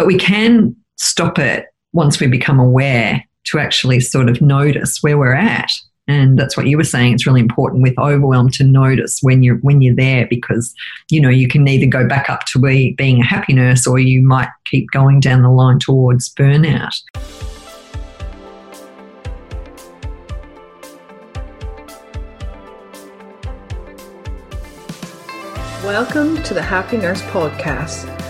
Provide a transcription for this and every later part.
but we can stop it once we become aware to actually sort of notice where we're at and that's what you were saying it's really important with overwhelm to notice when you're when you're there because you know you can either go back up to be, being a happy nurse or you might keep going down the line towards burnout Welcome to the Happy Nurse Podcast.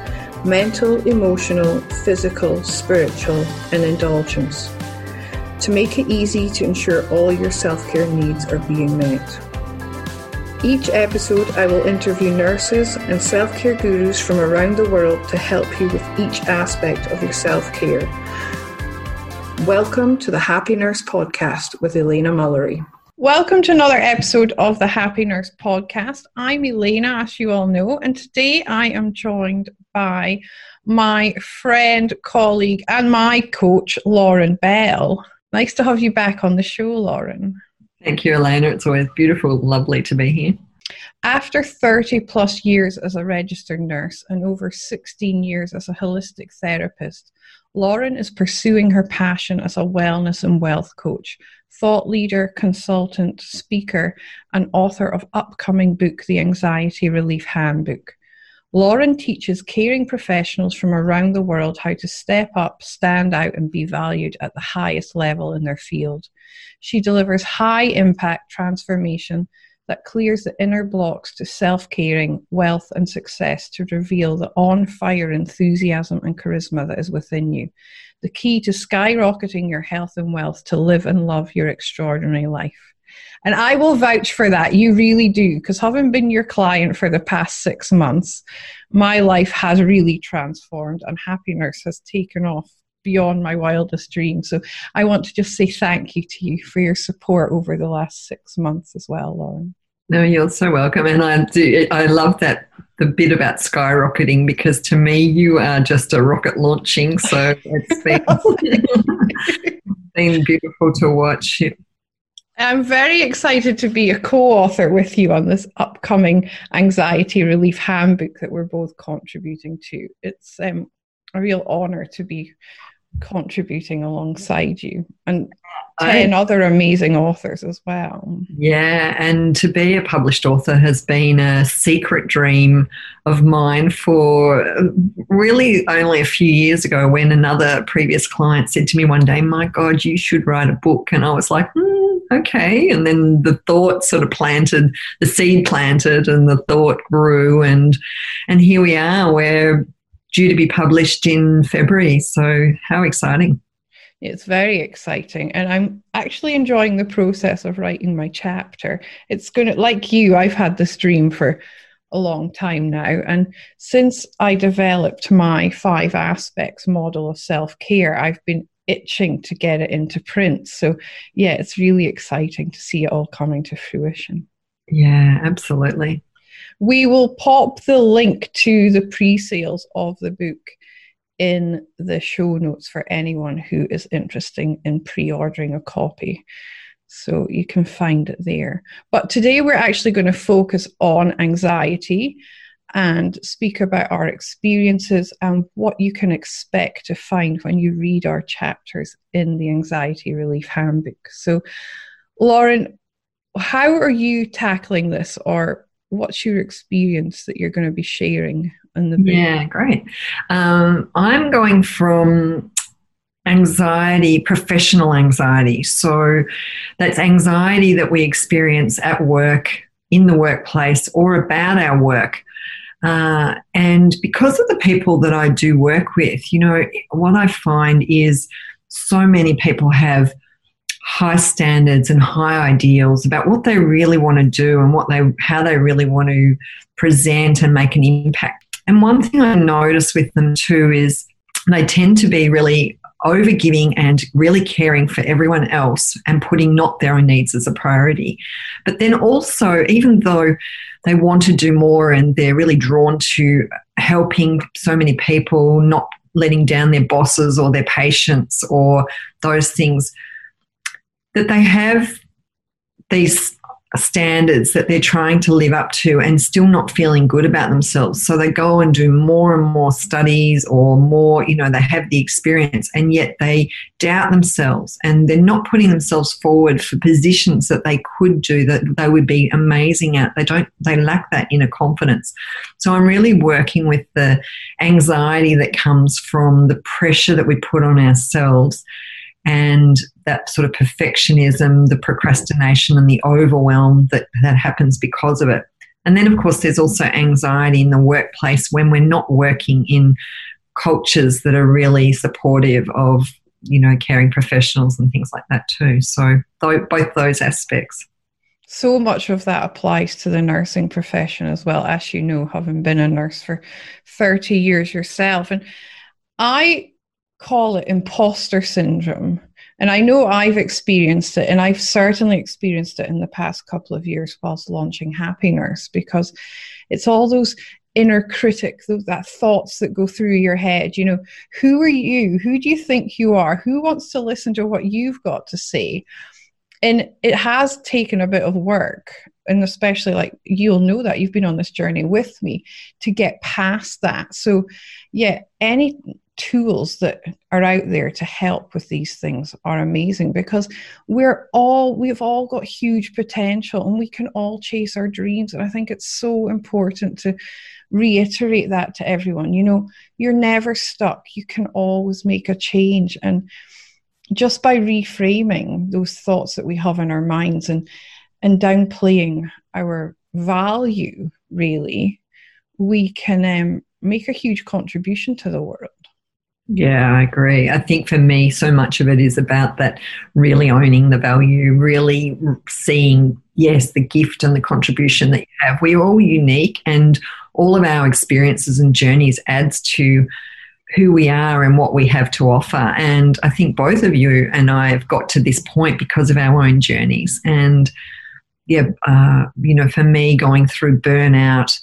mental, emotional, physical, spiritual, and indulgence to make it easy to ensure all your self care needs are being met. Each episode, I will interview nurses and self care gurus from around the world to help you with each aspect of your self care. Welcome to the Happy Nurse Podcast with Elena Mullery. Welcome to another episode of the Happy Nurse Podcast. I'm Elena, as you all know, and today I am joined by my friend, colleague, and my coach, Lauren Bell. Nice to have you back on the show, Lauren. Thank you, Elena. It's always beautiful, lovely to be here. After 30 plus years as a registered nurse and over 16 years as a holistic therapist, Lauren is pursuing her passion as a wellness and wealth coach, thought leader, consultant, speaker, and author of upcoming book The Anxiety Relief Handbook. Lauren teaches caring professionals from around the world how to step up, stand out, and be valued at the highest level in their field. She delivers high impact transformation that clears the inner blocks to self caring, wealth, and success to reveal the on fire enthusiasm and charisma that is within you. The key to skyrocketing your health and wealth to live and love your extraordinary life. And I will vouch for that. You really do. Because having been your client for the past six months, my life has really transformed and happiness has taken off beyond my wildest dreams. So I want to just say thank you to you for your support over the last six months as well, Lauren. No, you're so welcome. And I do I love that the bit about skyrocketing because to me you are just a rocket launching. So it's been, been beautiful to watch. I'm very excited to be a co author with you on this upcoming anxiety relief handbook that we're both contributing to. It's um, a real honour to be contributing alongside you and 10 I, other amazing authors as well. Yeah, and to be a published author has been a secret dream of mine for really only a few years ago when another previous client said to me one day, My God, you should write a book. And I was like, hmm okay. And then the thought sort of planted, the seed planted, and the thought grew, and and here we are. We're due to be published in February. So how exciting! It's very exciting, and I'm actually enjoying the process of writing my chapter. It's going to, like you, I've had this dream for a long time now. And since I developed my five aspects model of self care, I've been itching to get it into print. So, yeah, it's really exciting to see it all coming to fruition. Yeah, absolutely. We will pop the link to the pre sales of the book in the show notes for anyone who is interested in pre ordering a copy. So you can find it there. But today we're actually going to focus on anxiety and speak about our experiences and what you can expect to find when you read our chapters in the Anxiety Relief Handbook. So, Lauren, how are you tackling this, or what's your experience that you're going to be sharing in the book? Yeah, great. Um, I'm going from anxiety, professional anxiety. So that's anxiety that we experience at work, in the workplace, or about our work. Uh, and because of the people that I do work with, you know, what I find is so many people have high standards and high ideals about what they really want to do and what they how they really want to present and make an impact. And one thing I notice with them too is they tend to be really overgiving and really caring for everyone else and putting not their own needs as a priority. But then also, even though they want to do more and they're really drawn to helping so many people, not letting down their bosses or their patients or those things, that they have these standards that they're trying to live up to and still not feeling good about themselves. So they go and do more and more studies or more, you know, they have the experience and yet they doubt themselves and they're not putting themselves forward for positions that they could do that they would be amazing at. They don't, they lack that inner confidence. So I'm really working with the anxiety that comes from the pressure that we put on ourselves and that sort of perfectionism, the procrastination, and the overwhelm that, that happens because of it. And then, of course, there's also anxiety in the workplace when we're not working in cultures that are really supportive of, you know, caring professionals and things like that too. So, both those aspects. So much of that applies to the nursing profession as well, as you know, having been a nurse for 30 years yourself. And I call it imposter syndrome. And I know I've experienced it, and I've certainly experienced it in the past couple of years whilst launching Happy Nurse because it's all those inner critic, those that thoughts that go through your head. You know, who are you? Who do you think you are? Who wants to listen to what you've got to say? And it has taken a bit of work, and especially like you'll know that you've been on this journey with me to get past that. So, yeah, any tools that are out there to help with these things are amazing because we're all we've all got huge potential and we can all chase our dreams. And i think it's so important to reiterate that to everyone. You know you're never stuck. You can always make a change. And just by reframing those thoughts that we have in our minds and and downplaying our value really we can um, make a huge contribution to the world yeah, I agree. I think for me, so much of it is about that really owning the value, really seeing, yes, the gift and the contribution that you have. We're all unique, and all of our experiences and journeys adds to who we are and what we have to offer. And I think both of you and I have got to this point because of our own journeys. And yeah, uh, you know, for me, going through burnout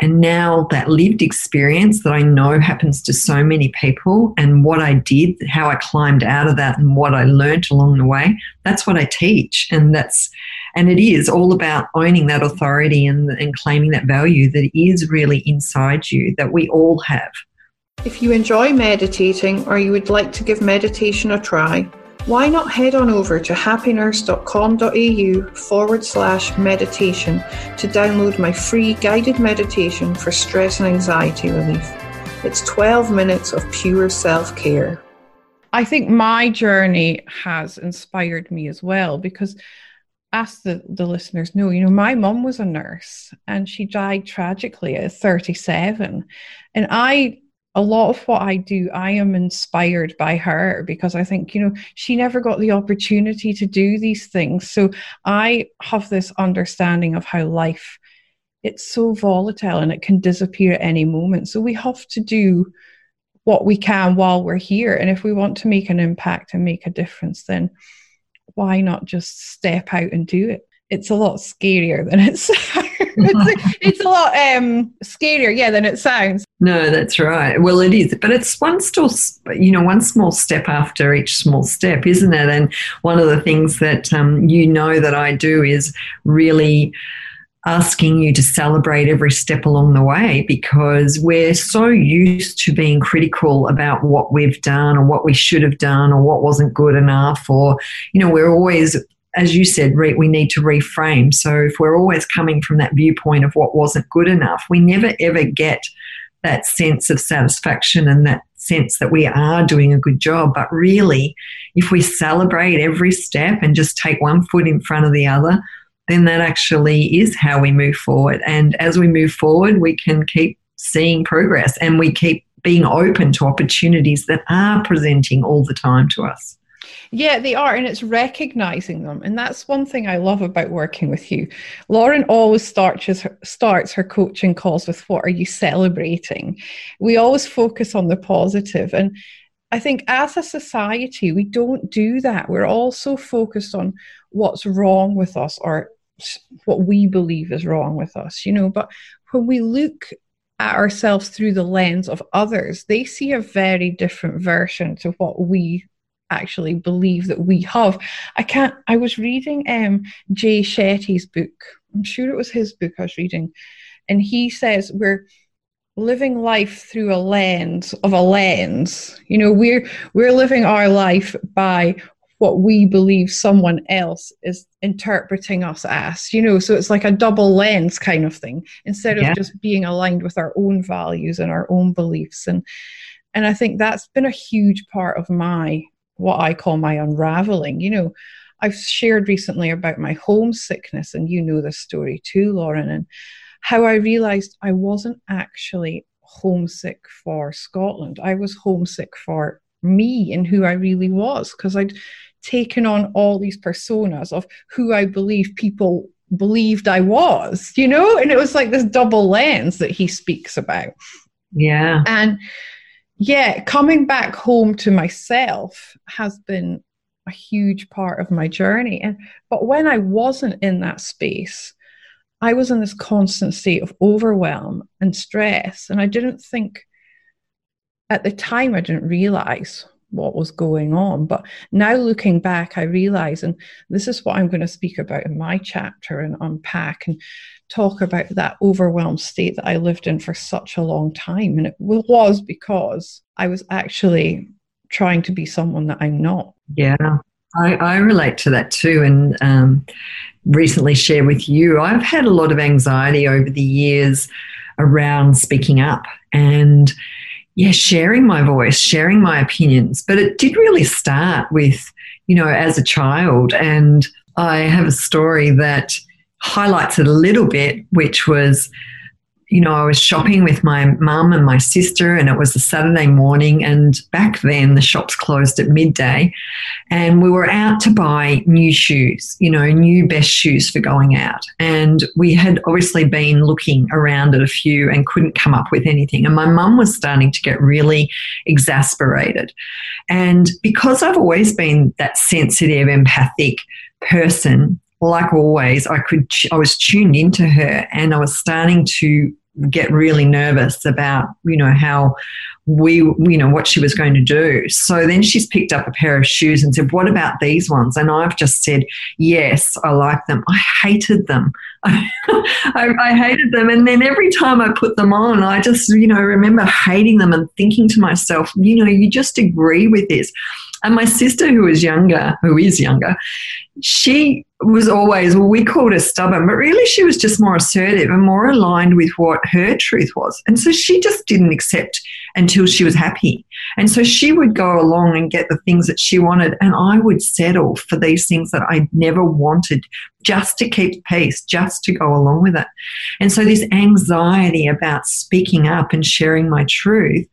and now that lived experience that I know happens to so many people, and what I did, how I climbed out of that, and what I learned along the way, that's what I teach. And that's, and it is all about owning that authority and, and claiming that value that is really inside you that we all have. If you enjoy meditating or you would like to give meditation a try, why not head on over to happynurse.com.au forward slash meditation to download my free guided meditation for stress and anxiety relief? It's 12 minutes of pure self care. I think my journey has inspired me as well because as the, the listeners know, you know, my mum was a nurse and she died tragically at 37. And I a lot of what I do, I am inspired by her because I think, you know, she never got the opportunity to do these things. So I have this understanding of how life it's so volatile and it can disappear at any moment. So we have to do what we can while we're here. And if we want to make an impact and make a difference, then why not just step out and do it? It's a lot scarier than it sounds. it's, it's a lot um, scarier, yeah, than it sounds. No, that's right. Well, it is, but it's one still, you know, one small step after each small step, isn't it? And one of the things that um, you know that I do is really asking you to celebrate every step along the way because we're so used to being critical about what we've done or what we should have done or what wasn't good enough or you know we're always as you said, re- we need to reframe. So if we're always coming from that viewpoint of what wasn't good enough, we never ever get that sense of satisfaction and that sense that we are doing a good job. But really, if we celebrate every step and just take one foot in front of the other, then that actually is how we move forward. And as we move forward, we can keep seeing progress and we keep being open to opportunities that are presenting all the time to us. Yeah, they are, and it's recognizing them. And that's one thing I love about working with you. Lauren always starts her, starts her coaching calls with what are you celebrating? We always focus on the positive. And I think as a society, we don't do that. We're all so focused on what's wrong with us or what we believe is wrong with us, you know. But when we look at ourselves through the lens of others, they see a very different version to what we actually believe that we have. I can't, I was reading um, Jay Shetty's book. I'm sure it was his book I was reading. And he says we're living life through a lens of a lens. You know, we're we're living our life by what we believe someone else is interpreting us as, you know, so it's like a double lens kind of thing instead of yeah. just being aligned with our own values and our own beliefs. And and I think that's been a huge part of my what I call my unraveling. You know, I've shared recently about my homesickness, and you know the story too, Lauren, and how I realized I wasn't actually homesick for Scotland. I was homesick for me and who I really was because I'd taken on all these personas of who I believe people believed I was, you know? And it was like this double lens that he speaks about. Yeah. And yeah, coming back home to myself has been a huge part of my journey. And but when I wasn't in that space, I was in this constant state of overwhelm and stress. And I didn't think at the time I didn't realize what was going on. But now looking back, I realize, and this is what I'm going to speak about in my chapter and unpack and talk about that overwhelmed state that I lived in for such a long time. And it was because I was actually trying to be someone that I'm not. Yeah. I, I relate to that too, and um, recently share with you. I've had a lot of anxiety over the years around speaking up, and yeah, sharing my voice, sharing my opinions. But it did really start with, you know, as a child. And I have a story that highlights it a little bit, which was you know, I was shopping with my mum and my sister, and it was a Saturday morning. And back then, the shops closed at midday. And we were out to buy new shoes, you know, new best shoes for going out. And we had obviously been looking around at a few and couldn't come up with anything. And my mum was starting to get really exasperated. And because I've always been that sensitive, empathic person, like always, I could I was tuned into her, and I was starting to get really nervous about you know how we you know what she was going to do. So then she's picked up a pair of shoes and said what about these ones? And i've just said yes i like them. I hated them. I, I, hated them. And then every time i put them on i just you know remember hating them and thinking to myself you know you just agree with this and my sister, who was younger, who is younger, she was always, well, we called her stubborn, but really she was just more assertive and more aligned with what her truth was. And so she just didn't accept until she was happy. And so she would go along and get the things that she wanted. And I would settle for these things that I never wanted just to keep peace, just to go along with it. And so this anxiety about speaking up and sharing my truth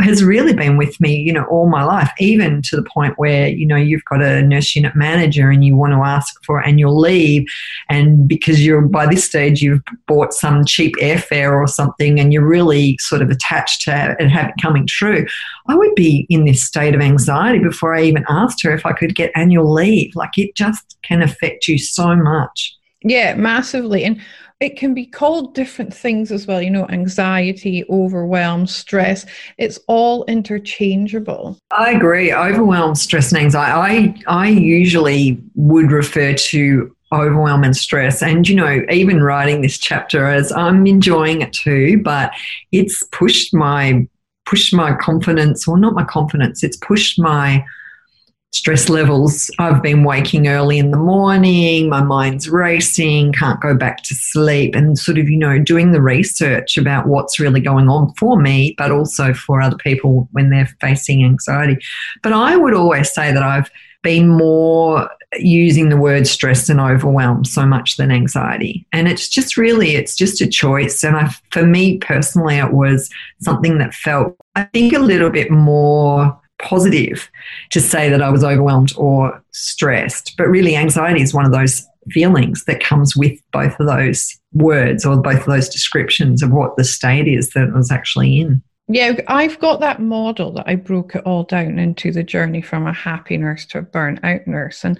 has really been with me, you know, all my life, even to the point where, you know, you've got a nurse unit manager and you want to ask for annual leave. And because you're by this stage, you've bought some cheap airfare or something and you're really sort of attached to it have it coming true. I would be in this state of anxiety before I even asked her if I could get annual leave. Like it just can affect you so much. Yeah, massively. And it can be called different things as well, you know, anxiety, overwhelm, stress. It's all interchangeable. I agree. Overwhelm, stress, and anxiety. I, I usually would refer to overwhelm and stress. And, you know, even writing this chapter as I'm enjoying it too, but it's pushed my pushed my confidence, or not my confidence, it's pushed my stress levels. I've been waking early in the morning, my mind's racing, can't go back to sleep, and sort of, you know, doing the research about what's really going on for me, but also for other people when they're facing anxiety. But I would always say that I've been more using the word stress and overwhelm so much than anxiety and it's just really it's just a choice and I, for me personally it was something that felt i think a little bit more positive to say that I was overwhelmed or stressed. But really, anxiety is one of those feelings that comes with both of those words or both of those descriptions of what the state is that it was actually in. Yeah, I've got that model that I broke it all down into the journey from a happy nurse to a burnout nurse. And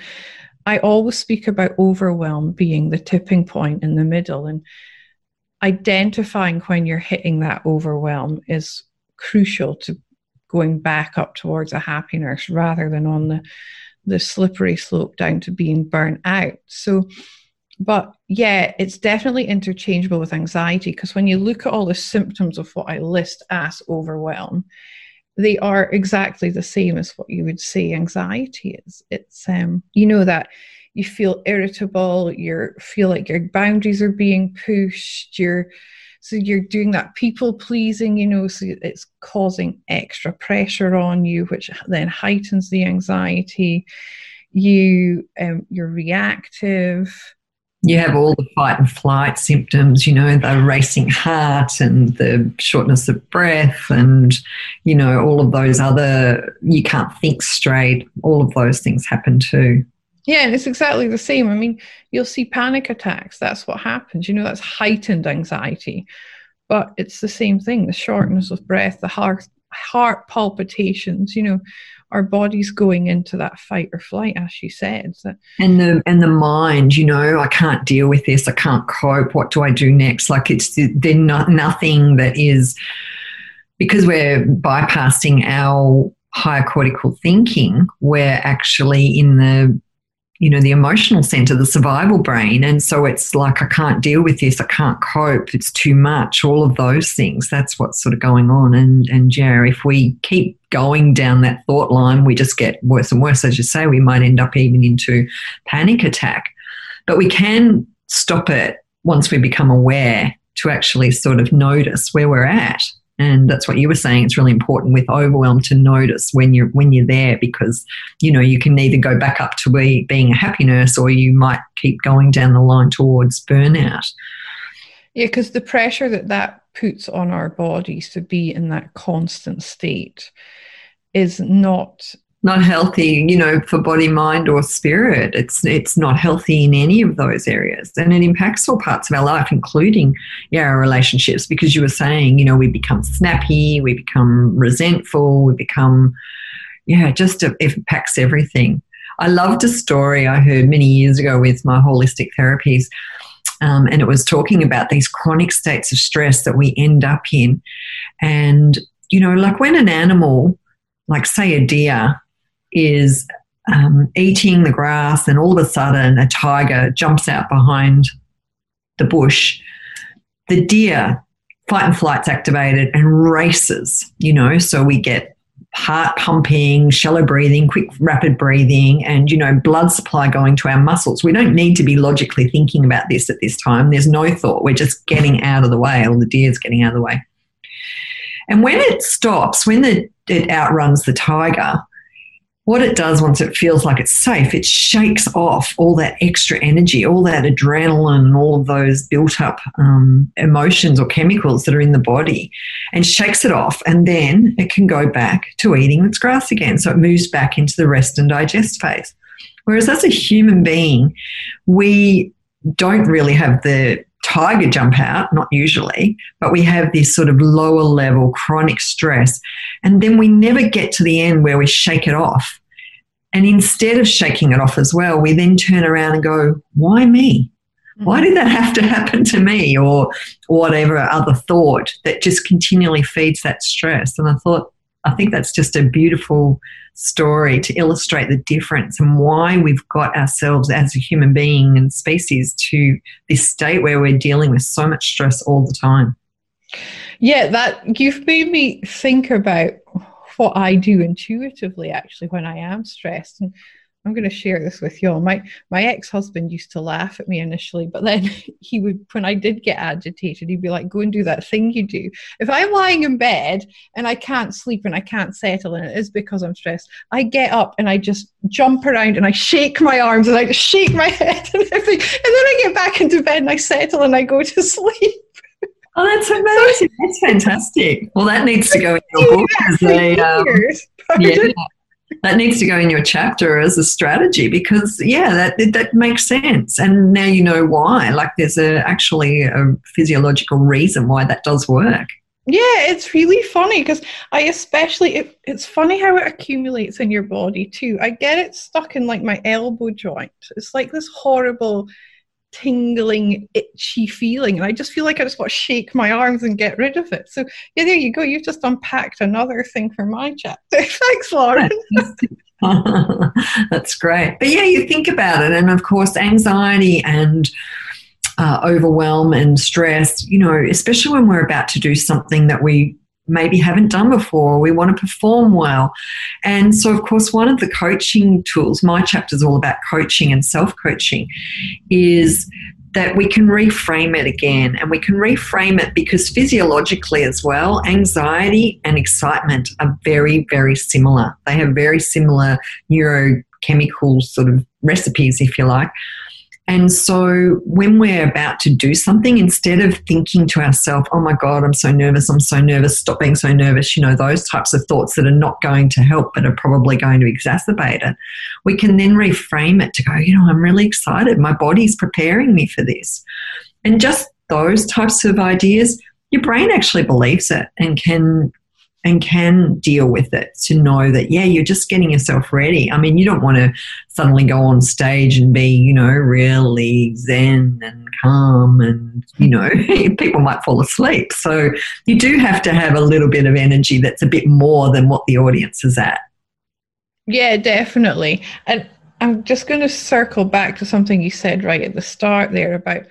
I always speak about overwhelm being the tipping point in the middle. And identifying when you're hitting that overwhelm is crucial to going back up towards a happiness rather than on the the slippery slope down to being burnt out. So, but yeah, it's definitely interchangeable with anxiety because when you look at all the symptoms of what I list as overwhelm, they are exactly the same as what you would say anxiety is. It's um, you know that you feel irritable, you feel like your boundaries are being pushed, you're so you're doing that people pleasing, you know, so it's causing extra pressure on you, which then heightens the anxiety. You um, you're reactive. You have all the fight and flight symptoms, you know, the racing heart and the shortness of breath, and, you know, all of those other, you can't think straight. All of those things happen too. Yeah, and it's exactly the same. I mean, you'll see panic attacks. That's what happens. You know, that's heightened anxiety. But it's the same thing the shortness of breath, the heart, heart palpitations, you know, our body's going into that fight or flight, as she said. And the and the mind, you know, I can't deal with this. I can't cope. What do I do next? Like it's they're not nothing that is because we're bypassing our higher cortical thinking. We're actually in the you know, the emotional center, the survival brain. And so it's like, I can't deal with this. I can't cope. It's too much. All of those things. That's what's sort of going on. And, and yeah, if we keep going down that thought line, we just get worse and worse. As you say, we might end up even into panic attack. But we can stop it once we become aware to actually sort of notice where we're at and that's what you were saying it's really important with overwhelm to notice when you're when you're there because you know you can either go back up to be, being a happy nurse or you might keep going down the line towards burnout. Yeah because the pressure that that puts on our bodies to be in that constant state is not not healthy, you know, for body, mind, or spirit. It's it's not healthy in any of those areas, and it impacts all parts of our life, including yeah, our relationships. Because you were saying, you know, we become snappy, we become resentful, we become yeah, just it impacts everything. I loved a story I heard many years ago with my holistic therapies. Um, and it was talking about these chronic states of stress that we end up in. And, you know, like when an animal, like say a deer, is um, eating the grass, and all of a sudden a tiger jumps out behind the bush. The deer fight and flight's activated and races, you know, so we get heart pumping, shallow breathing, quick, rapid breathing, and, you know, blood supply going to our muscles. We don't need to be logically thinking about this at this time. There's no thought. We're just getting out of the way, or the deer's getting out of the way. And when it stops, when the, it outruns the tiger, what it does once it feels like it's safe, it shakes off all that extra energy, all that adrenaline, and all of those built up um, emotions or chemicals that are in the body, and shakes it off. And then it can go back to eating its grass again. So it moves back into the rest and digest phase. Whereas as a human being, we don't really have the tiger jump out, not usually, but we have this sort of lower level chronic stress. And then we never get to the end where we shake it off. And instead of shaking it off as well, we then turn around and go, why me? Why did that have to happen to me? Or whatever other thought that just continually feeds that stress. And I thought, I think that's just a beautiful story to illustrate the difference and why we've got ourselves as a human being and species to this state where we're dealing with so much stress all the time. Yeah, that you've made me think about what I do intuitively actually when I am stressed. And I'm going to share this with you all. My my ex husband used to laugh at me initially, but then he would, when I did get agitated, he'd be like, "Go and do that thing you do." If I'm lying in bed and I can't sleep and I can't settle, and it is because I'm stressed, I get up and I just jump around and I shake my arms and I just shake my head and everything, and then I get back into bed and I settle and I go to sleep. Oh, that's amazing! That's fantastic. Well, that needs to go in your book as a um, yeah, that needs to go in your chapter as a strategy because yeah that that makes sense. And now you know why. Like there's a actually a physiological reason why that does work. Yeah it's really funny because i especially it, it's funny how it accumulates in your body too. I get it stuck in like my elbow joint. It's like this horrible tingling, itchy feeling. And I just feel like I just want to shake my arms and get rid of it. So, yeah, there you go. You've just unpacked another thing for my chapter. Thanks, Lauren. That's great. But yeah, you think about it. And of course, anxiety and uh, overwhelm and stress, you know, especially when we're about to do something that we maybe haven't done before. We want to perform well. And so, of course, one of the coaching tools, my chapter is all about coaching and self coaching, is that we can reframe it again. And we can reframe it because physiologically, as well, anxiety and excitement are very, very similar. They have very similar neurochemical sort of recipes, if you like. And so when we're about to do something, instead of thinking to ourselves, oh my God, I'm so nervous, I'm so nervous, stop being so nervous, you know, those types of thoughts that are not going to help but are probably going to exacerbate it, we can then reframe it to go, you know, I'm really excited. My body's preparing me for this. And just those types of ideas, your brain actually believes it and can and can deal with it to know that yeah you're just getting yourself ready. I mean you don't want to suddenly go on stage and be you know really zen and calm and you know people might fall asleep. So you do have to have a little bit of energy that's a bit more than what the audience is at. Yeah definitely. And i'm just going to circle back to something you said right at the start there about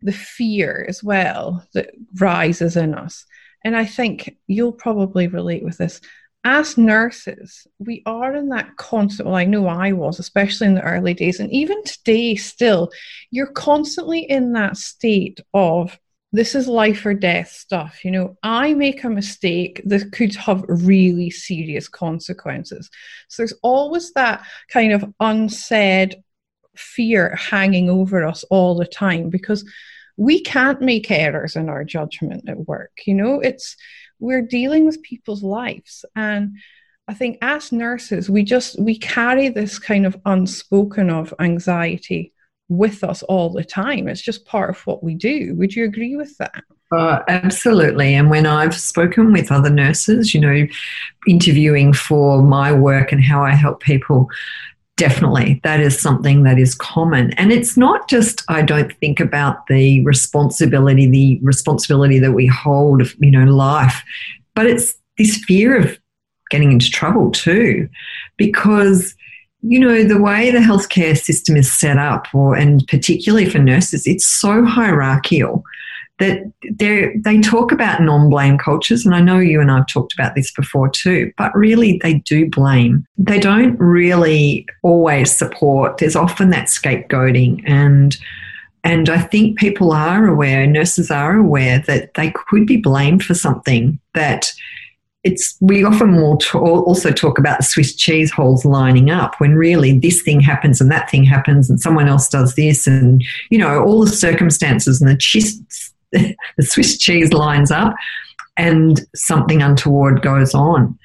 the fear as well that rises in us and I think you'll probably relate with this. As nurses, we are in that constant, well, I know I was, especially in the early days, and even today still, you're constantly in that state of this is life or death stuff. You know, I make a mistake that could have really serious consequences. So there's always that kind of unsaid fear hanging over us all the time because we can't make errors in our judgment at work. You know, it's we're dealing with people's lives. And I think as nurses, we just we carry this kind of unspoken of anxiety with us all the time. It's just part of what we do. Would you agree with that? Uh, absolutely. And when I've spoken with other nurses, you know, interviewing for my work and how I help people, Definitely. That is something that is common. And it's not just, I don't think about the responsibility, the responsibility that we hold of, you know, life, but it's this fear of getting into trouble too. Because, you know, the way the healthcare system is set up, or and particularly for nurses, it's so hierarchical that they talk about non-blame cultures and i know you and i've talked about this before too but really they do blame. They don't really always support there's often that scapegoating and and i think people are aware nurses are aware that they could be blamed for something that it's we often will also talk about the Swiss cheese holes lining up when really this thing happens and that thing happens and someone else does this and you know all the circumstances and the the Swiss cheese lines up and something untoward goes on.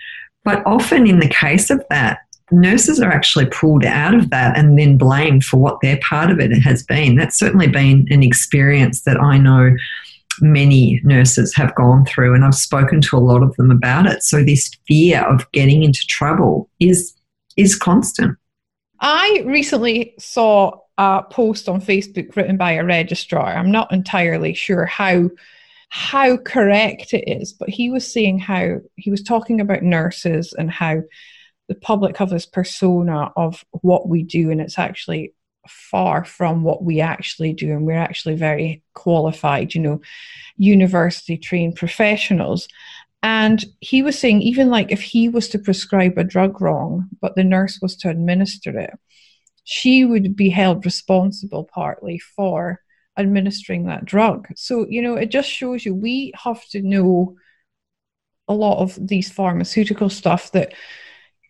But often, in the case of that, nurses are actually pulled out of that and then blamed for what their part of it has been. That's certainly been an experience that I know many nurses have gone through, and I've spoken to a lot of them about it. So, this fear of getting into trouble is, is constant. I recently saw a post on Facebook written by a registrar. I'm not entirely sure how how correct it is, but he was saying how he was talking about nurses and how the public have this persona of what we do, and it's actually far from what we actually do, and we're actually very qualified, you know, university trained professionals. And he was saying, even like if he was to prescribe a drug wrong, but the nurse was to administer it, she would be held responsible partly for administering that drug. So, you know, it just shows you we have to know a lot of these pharmaceutical stuff that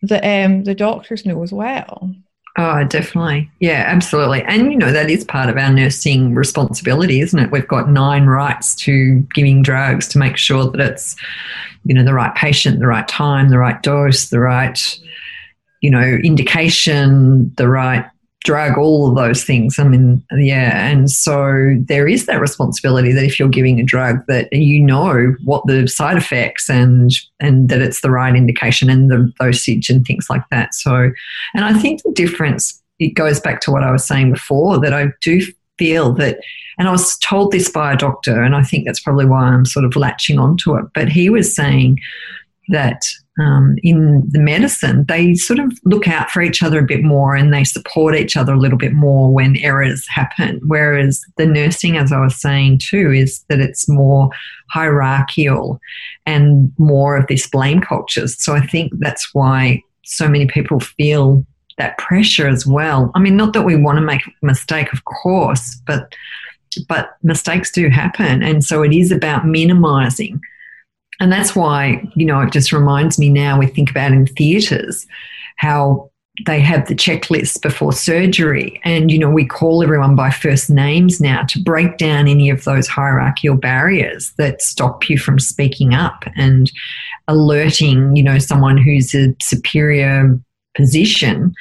the um the doctors know as well. Oh, definitely. Yeah, absolutely. And, you know, that is part of our nursing responsibility, isn't it? We've got nine rights to giving drugs to make sure that it's, you know, the right patient, the right time, the right dose, the right, you know, indication, the right drug, all of those things. I mean, yeah. And so there is that responsibility that if you're giving a drug that you know what the side effects and and that it's the right indication and the dosage and things like that. So and I think the difference it goes back to what I was saying before that I do feel that and I was told this by a doctor and I think that's probably why I'm sort of latching onto it. But he was saying that um, in the medicine, they sort of look out for each other a bit more and they support each other a little bit more when errors happen. Whereas the nursing, as I was saying too, is that it's more hierarchical and more of this blame culture. So I think that's why so many people feel that pressure as well. I mean, not that we want to make a mistake, of course, but but mistakes do happen, and so it is about minimizing and that's why, you know, it just reminds me now we think about in theatres how they have the checklist before surgery. And, you know, we call everyone by first names now to break down any of those hierarchical barriers that stop you from speaking up and alerting, you know, someone who's a superior position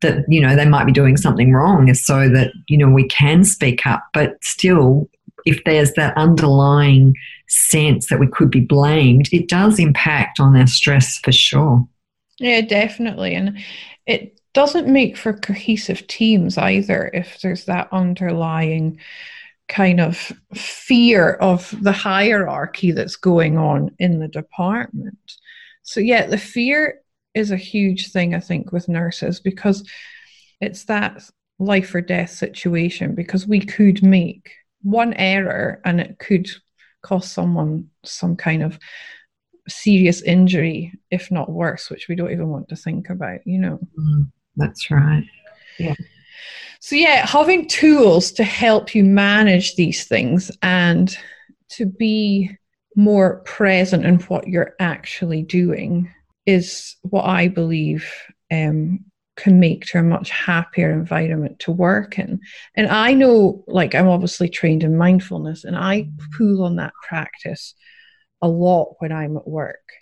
that you know they might be doing something wrong so that you know we can speak up but still if there's that underlying sense that we could be blamed, it does impact on our stress for sure. Yeah, definitely. And it doesn't make for cohesive teams either if there's that underlying kind of fear of the hierarchy that's going on in the department. So, yeah, the fear is a huge thing, I think, with nurses because it's that life or death situation because we could make one error and it could cost someone some kind of serious injury, if not worse, which we don't even want to think about, you know. Mm, that's right. Yeah. So, yeah, having tools to help you manage these things and to be more present in what you're actually doing is what I believe um, can make to a much happier environment to work in. And I know, like, I'm obviously trained in mindfulness, and I pull on that practice a lot when I'm at work.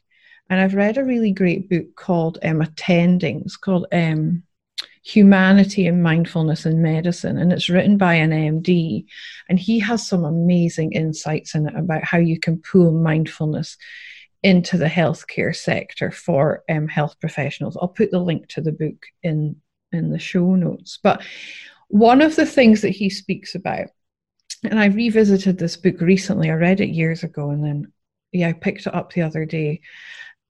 And I've read a really great book called um, Attending. It's called um, Humanity and Mindfulness in Medicine, and it's written by an MD. And he has some amazing insights in it about how you can pull mindfulness into the healthcare sector for um, health professionals. I'll put the link to the book in in the show notes. But one of the things that he speaks about, and I revisited this book recently. I read it years ago, and then yeah, I picked it up the other day.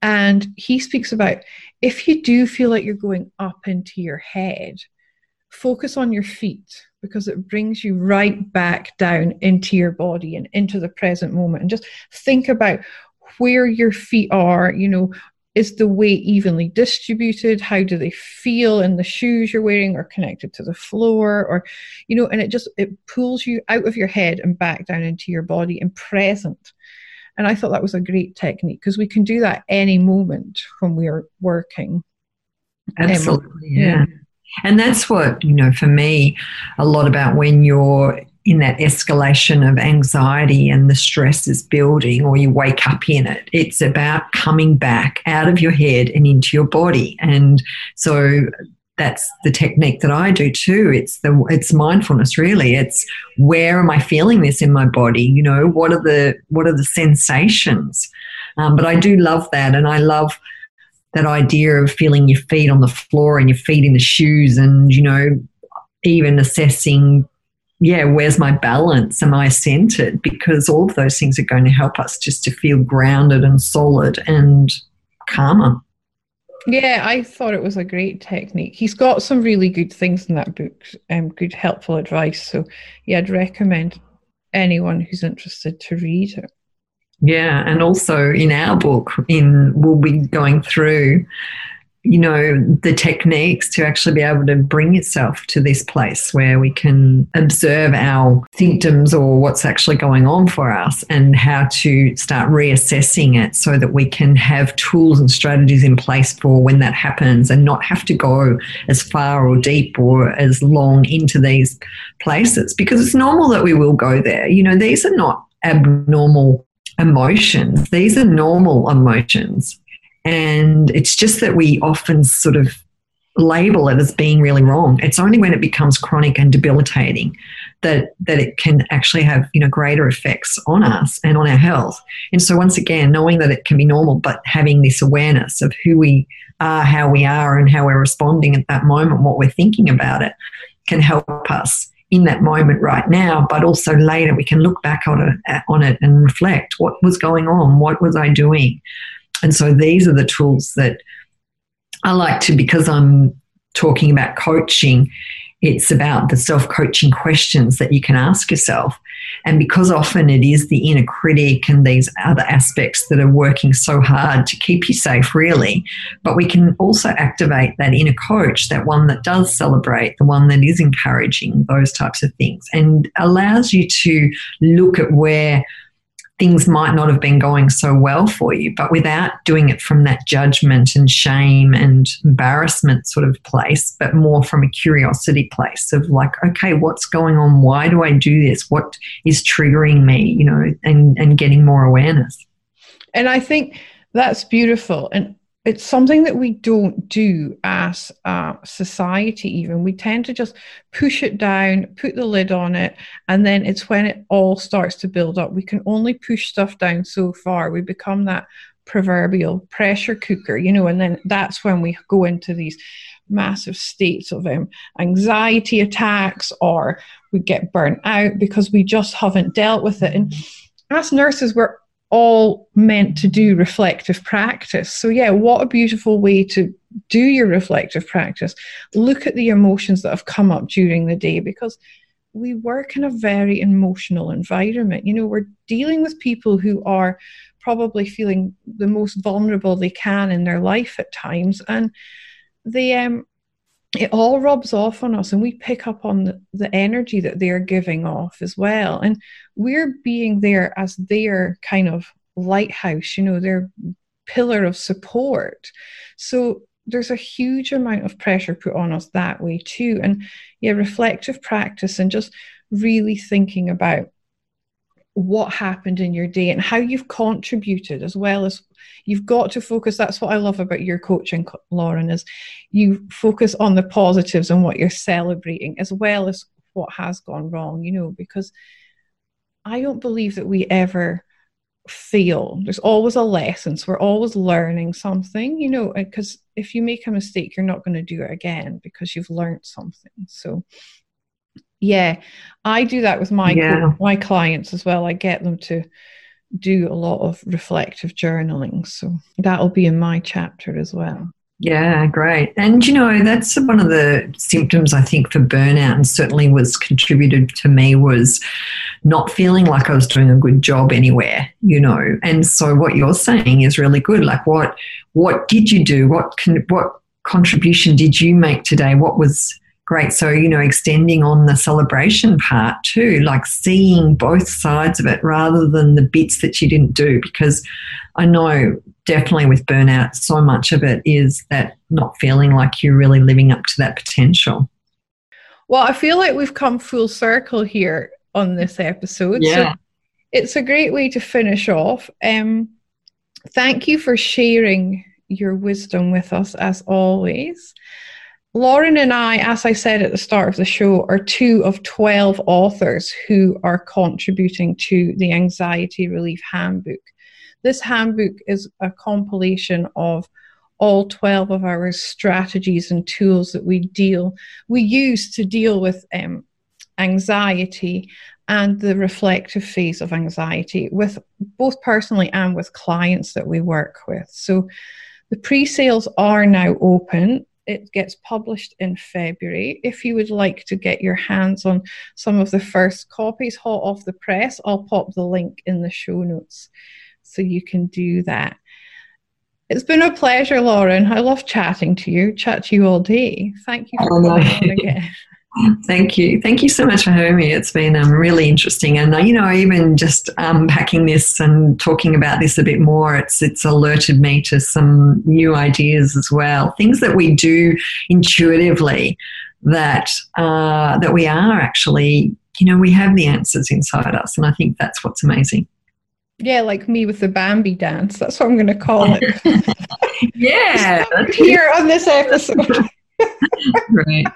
And he speaks about if you do feel like you're going up into your head, focus on your feet because it brings you right back down into your body and into the present moment. And just think about where your feet are, you know, is the weight evenly distributed? How do they feel in the shoes you're wearing or connected to the floor? Or, you know, and it just it pulls you out of your head and back down into your body and present. And I thought that was a great technique because we can do that any moment when we're working. Absolutely. Um, yeah. yeah. And that's what, you know, for me, a lot about when you're in that escalation of anxiety and the stress is building or you wake up in it it's about coming back out of your head and into your body and so that's the technique that I do too. It's the it's mindfulness really. It's where am I feeling this in my body? You know, what are the what are the sensations? Um, but I do love that, and I love that idea of feeling your feet on the floor and your feet in the shoes, and you know, even assessing yeah, where's my balance? Am I centered? Because all of those things are going to help us just to feel grounded and solid and calmer. Yeah, I thought it was a great technique. He's got some really good things in that book, um, good helpful advice. So, yeah, I'd recommend anyone who's interested to read it. Yeah, and also in our book, in we'll be going through you know, the techniques to actually be able to bring yourself to this place where we can observe our symptoms or what's actually going on for us and how to start reassessing it so that we can have tools and strategies in place for when that happens and not have to go as far or deep or as long into these places because it's normal that we will go there. You know, these are not abnormal emotions, these are normal emotions and it's just that we often sort of label it as being really wrong. It's only when it becomes chronic and debilitating that that it can actually have you know greater effects on us and on our health. And so once again, knowing that it can be normal, but having this awareness of who we are, how we are, and how we're responding at that moment, what we're thinking about it, can help us in that moment right now. But also later, we can look back on it on it and reflect what was going on, what was I doing and so these are the tools that I like to, because I'm talking about coaching, it's about the self coaching questions that you can ask yourself. And because often it is the inner critic and these other aspects that are working so hard to keep you safe, really, but we can also activate that inner coach, that one that does celebrate, the one that is encouraging, those types of things, and allows you to look at where things might not have been going so well for you, but without doing it from that judgment and shame and embarrassment sort of place, but more from a curiosity place of like, okay, what's going on? Why do I do this? What is triggering me? You know, and, and getting more awareness. And I think that's beautiful. And it's something that we don't do as a society even. We tend to just push it down put the lid on it and then it's when it all starts to build up. We can only push stuff down so far. We become that proverbial pressure cooker you know and then that's when we go into these massive states of um, anxiety attacks or we get burnt out because we just haven't dealt with it. And as nurses we're all meant to do reflective practice. So, yeah, what a beautiful way to do your reflective practice. Look at the emotions that have come up during the day because we work in a very emotional environment. You know, we're dealing with people who are probably feeling the most vulnerable they can in their life at times. And they, um, it all rubs off on us and we pick up on the, the energy that they're giving off as well. And we're being there as their kind of lighthouse you know their pillar of support. So there's a huge amount of pressure put on us that way too. And yeah reflective practice and just really thinking about what happened in your day and how you've contributed as well as you've got to focus that's what i love about your coaching lauren is you focus on the positives and what you're celebrating as well as what has gone wrong you know because i don't believe that we ever fail. There's always a lesson. So we're always learning something you know because if you make a mistake you're not going to do it again because you've learned something. So yeah i do that with my yeah. my clients as well i get them to do a lot of reflective journaling so that'll be in my chapter as well yeah, great. And you know, that's one of the symptoms I think for burnout and certainly was contributed to me was not feeling like I was doing a good job anywhere, you know. And so what you're saying is really good. Like what what did you do? What can what contribution did you make today? What was great. So, you know, extending on the celebration part too, like seeing both sides of it rather than the bits that you didn't do. Because I know definitely with burnout, so much of it is that not feeling like you're really living up to that potential. Well, I feel like we've come full circle here on this episode. Yeah. So it's a great way to finish off. Um, thank you for sharing your wisdom with us as always. Lauren and I, as I said at the start of the show, are two of 12 authors who are contributing to the Anxiety Relief Handbook. This handbook is a compilation of all 12 of our strategies and tools that we deal we use to deal with um, anxiety and the reflective phase of anxiety with both personally and with clients that we work with so the pre-sales are now open it gets published in February. If you would like to get your hands on some of the first copies hot off the press, I'll pop the link in the show notes. so you can do that. It's been a pleasure, Lauren. I love chatting to you. Chat to you all day. Thank you for coming on again. Thank you. Thank you so much for having me. It's been um, really interesting. And, uh, you know, even just unpacking this and talking about this a bit more, it's, it's alerted me to some new ideas as well. Things that we do intuitively that, uh, that we are actually, you know, we have the answers inside us. And I think that's what's amazing. Yeah, like me with the Bambi dance. That's what I'm going to call it. yeah. Here on this episode. right.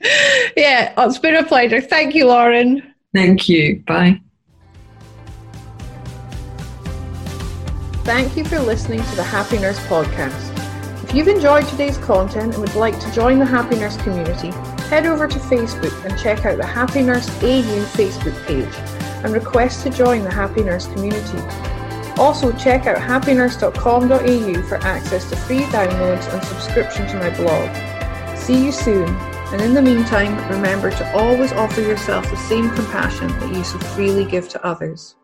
Yeah, it's been a pleasure. Thank you, Lauren. Thank you. Bye. Thank you for listening to the Happy Nurse podcast. If you've enjoyed today's content and would like to join the Happy Nurse community, head over to Facebook and check out the Happy Nurse AU Facebook page and request to join the Happy Nurse community. Also, check out happynurse.com.au for access to free downloads and subscription to my blog. See you soon, and in the meantime, remember to always offer yourself the same compassion that you so freely give to others.